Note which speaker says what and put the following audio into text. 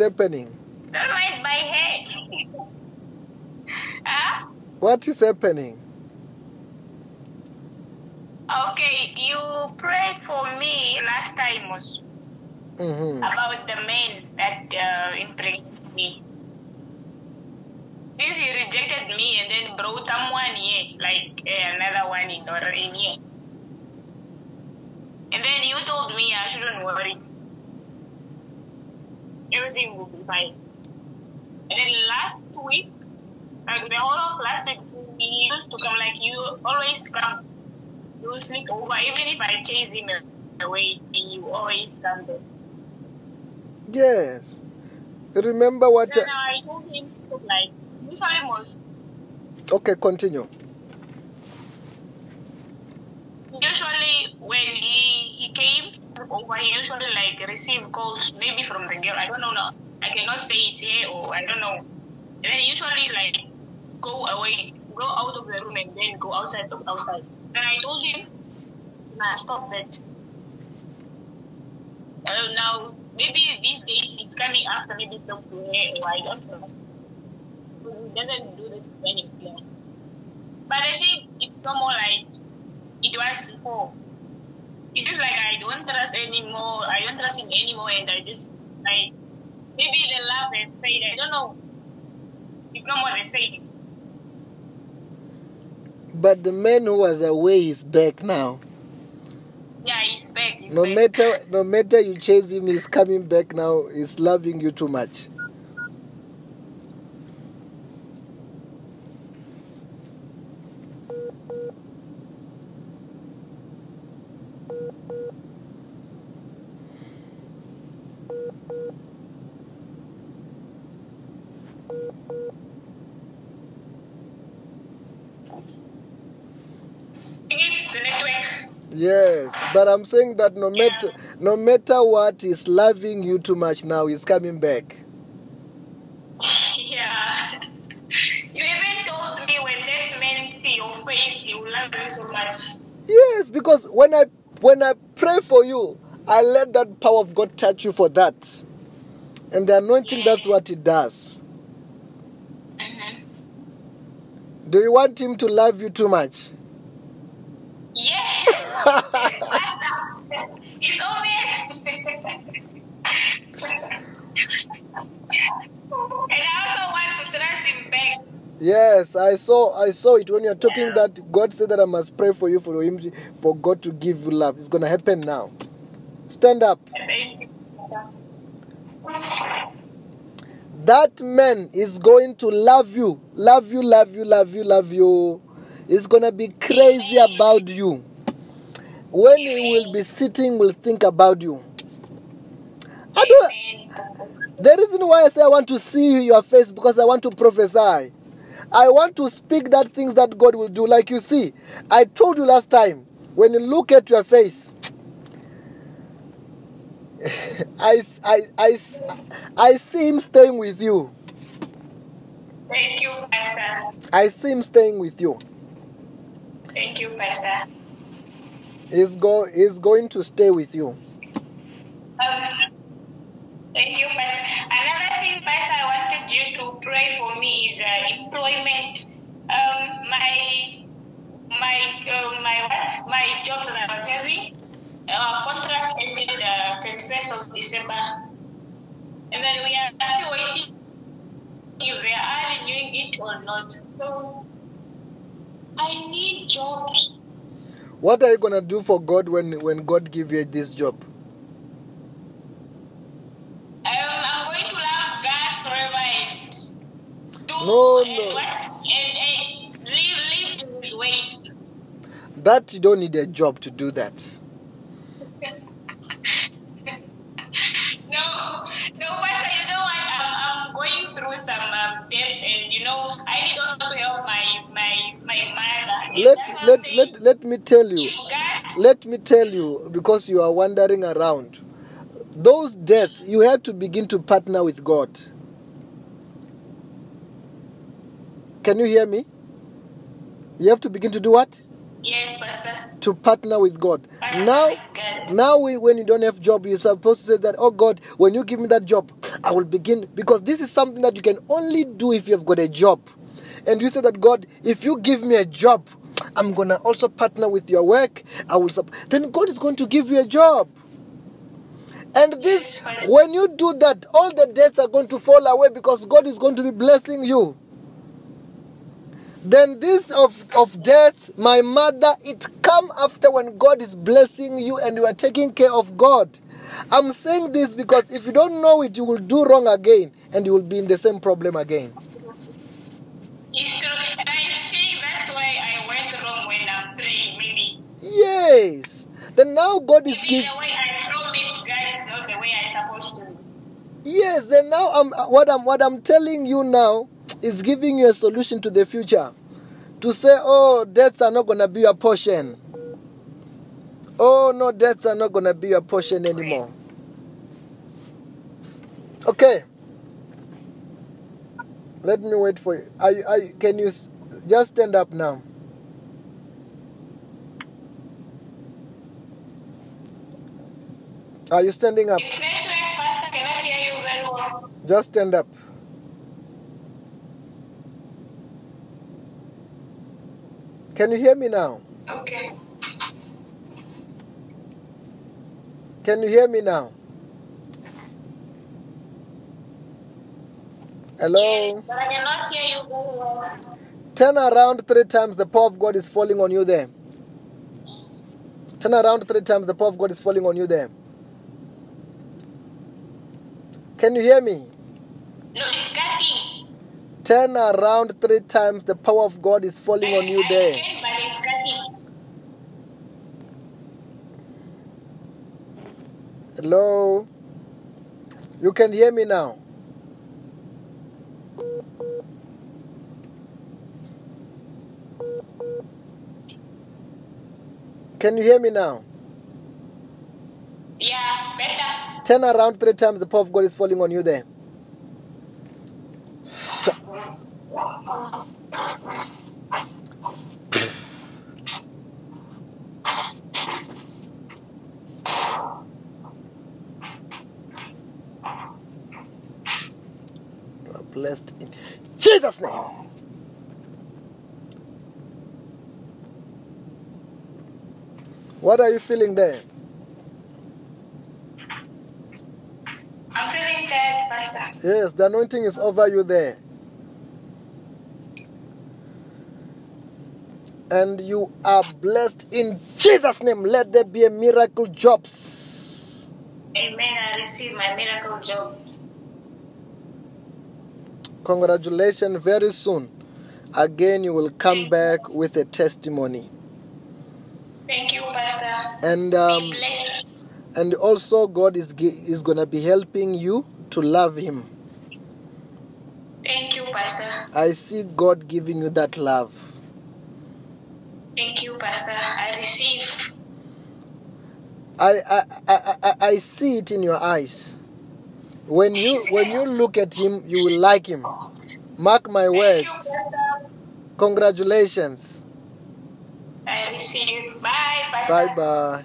Speaker 1: happening?
Speaker 2: Don't mind my head. huh?
Speaker 1: What is happening?
Speaker 2: Okay, you prayed for me last time was
Speaker 1: hmm
Speaker 2: about the man that uh, impregnated me. Since he rejected me and then brought someone here, like uh, another one in or in here. And then you told me I shouldn't worry. Everything will be fine. And then last week, like the whole of last week, he used to come like you always come. You sleep over, even if I chase him away, and you always come there.
Speaker 1: Yes. Remember what?
Speaker 2: Then I told him like usually most
Speaker 1: Okay, continue.
Speaker 2: usually when he he over he usually like receive calls maybe from the girl. I don't know now. I cannot say it's here or I don't know. And then usually like go away, go out of the room and then go outside outside. Then I told him nah stop that. Uh, now maybe these days he's coming after maybe talk to or I don't know. Because he doesn't do this anymore. But I think it's no more like it was before. It's just like I don't trust anymore. I don't trust him anymore, and I just like maybe the love has faded. I don't know. It's not more the same.
Speaker 1: But the man who was away is back now.
Speaker 2: Yeah, he's back. He's
Speaker 1: No
Speaker 2: back.
Speaker 1: matter no matter you chase him, he's coming back now. He's loving you too much.
Speaker 2: It's the network.
Speaker 1: Yes, but I'm saying that no matter no matter what, he's loving you too much now. He's coming back.
Speaker 2: Yeah. You even told me when that man see your face, he will love you so much.
Speaker 1: Yes, because when I when I pray for you, I let that power of God touch you for that. And the anointing, that's what it does.
Speaker 2: Mm-hmm.
Speaker 1: Do you want him to love you too much?
Speaker 2: Yes. it's obvious. and I also want to trust him back.
Speaker 1: Yes, I saw I saw it when you're talking that God said that I must pray for you for him for God to give you love. It's gonna happen now. Stand up. That man is going to love you, love you, love you, love you, love you. He's gonna be crazy about you. When he will be sitting, will think about you. I do. The reason why I say I want to see your face because I want to prophesy. I want to speak that things that God will do. Like you see, I told you last time when you look at your face, I, I, I, I see him staying with you.
Speaker 2: Thank you, Pastor.
Speaker 1: I see him staying with you.
Speaker 2: Thank you, Pastor.
Speaker 1: He's, go, he's going to stay with you.
Speaker 2: Um, thank you, Pastor. Another thing, Pastor, I wanted you to pray for me is uh, employment. Um, my my uh, my what? My jobs that I was having, uh, contract ended uh, 31st of December, and then we are still waiting if they are renewing it or not. So I need jobs.
Speaker 1: What are you going to do for God when, when God give you this job?
Speaker 2: Um, I'm going to love God forever and do
Speaker 1: No,
Speaker 2: and
Speaker 1: no.
Speaker 2: what and, and live live in His ways.
Speaker 1: That you don't need a job to do that. Let,
Speaker 2: that's why I'm
Speaker 1: let, let, let me tell you. Let me tell you, because you are wandering around, those debts, you have to begin to partner with God. Can you hear me? You have to begin to do what?
Speaker 2: yes, Pastor.
Speaker 1: to partner with God.
Speaker 2: Partner
Speaker 1: Now,
Speaker 2: with God.
Speaker 1: now we, when you don't have job, you're supposed to say that, oh God, when you give me that job, I will begin because this is something that you can only do if you have got a job. And you say that God, if you give me a job, I'm gonna also partner with your work. I will sup-. then God is going to give you a job. And this, when you do that, all the debts are going to fall away because God is going to be blessing you. Then this of, of death, my mother, it come after when God is blessing you and you are taking care of God. I'm saying this because if you don't know it, you will do wrong again and you will be in the same problem again.
Speaker 2: It's true. And I think that's why I went wrong when I'm praying, maybe.
Speaker 1: Yes. Then now God is giving.
Speaker 2: the way I promised God is not the way I'm supposed to.
Speaker 1: Yes. Then now I'm uh, what I'm what I'm telling you now is giving you a solution to the future. To say, oh, debts are not gonna be your portion. Oh no, debts are not gonna be your portion anymore. Okay. Let me wait for you. Are you, are you can you s- just stand up now? Are you standing up?
Speaker 2: It's network, Pastor. I cannot hear you very well.
Speaker 1: Just stand up. Can you hear me now?
Speaker 2: Okay.
Speaker 1: Can you hear me now? Hello?
Speaker 2: Yes, but I cannot hear you very well.
Speaker 1: Turn around three times, the power of God is falling on you there. Turn around three times, the power of God is falling on you there. Can you hear me?
Speaker 2: No, it's cutting.
Speaker 1: Turn around three times, the power of God is falling on you
Speaker 2: I
Speaker 1: there.
Speaker 2: can, but it's cutting.
Speaker 1: Hello? You can hear me now? Can you hear me now?
Speaker 2: Yeah, better.
Speaker 1: Turn around three times, the power of God is falling on you there. Are blessed in Jesus' name. What are you feeling there?
Speaker 2: I'm feeling
Speaker 1: Yes, the anointing is over you there. And you are blessed in Jesus' name. Let there be a miracle jobs.
Speaker 2: Amen. I receive my miracle job.
Speaker 1: Congratulations. Very soon, again, you will come back with a testimony.
Speaker 2: Thank you, Pastor.
Speaker 1: And
Speaker 2: Be
Speaker 1: um,
Speaker 2: blessed.
Speaker 1: and also, God is is gonna be helping you to love Him.
Speaker 2: Thank you, Pastor.
Speaker 1: I see God giving you that love.
Speaker 2: Thank you, Pastor. I receive.
Speaker 1: I, I, I, I, I see it in your eyes. When you when you look at him, you will like him. Mark my
Speaker 2: Thank you,
Speaker 1: words.
Speaker 2: Pastor.
Speaker 1: Congratulations.
Speaker 2: I receive. Bye, Pastor.
Speaker 1: Bye bye.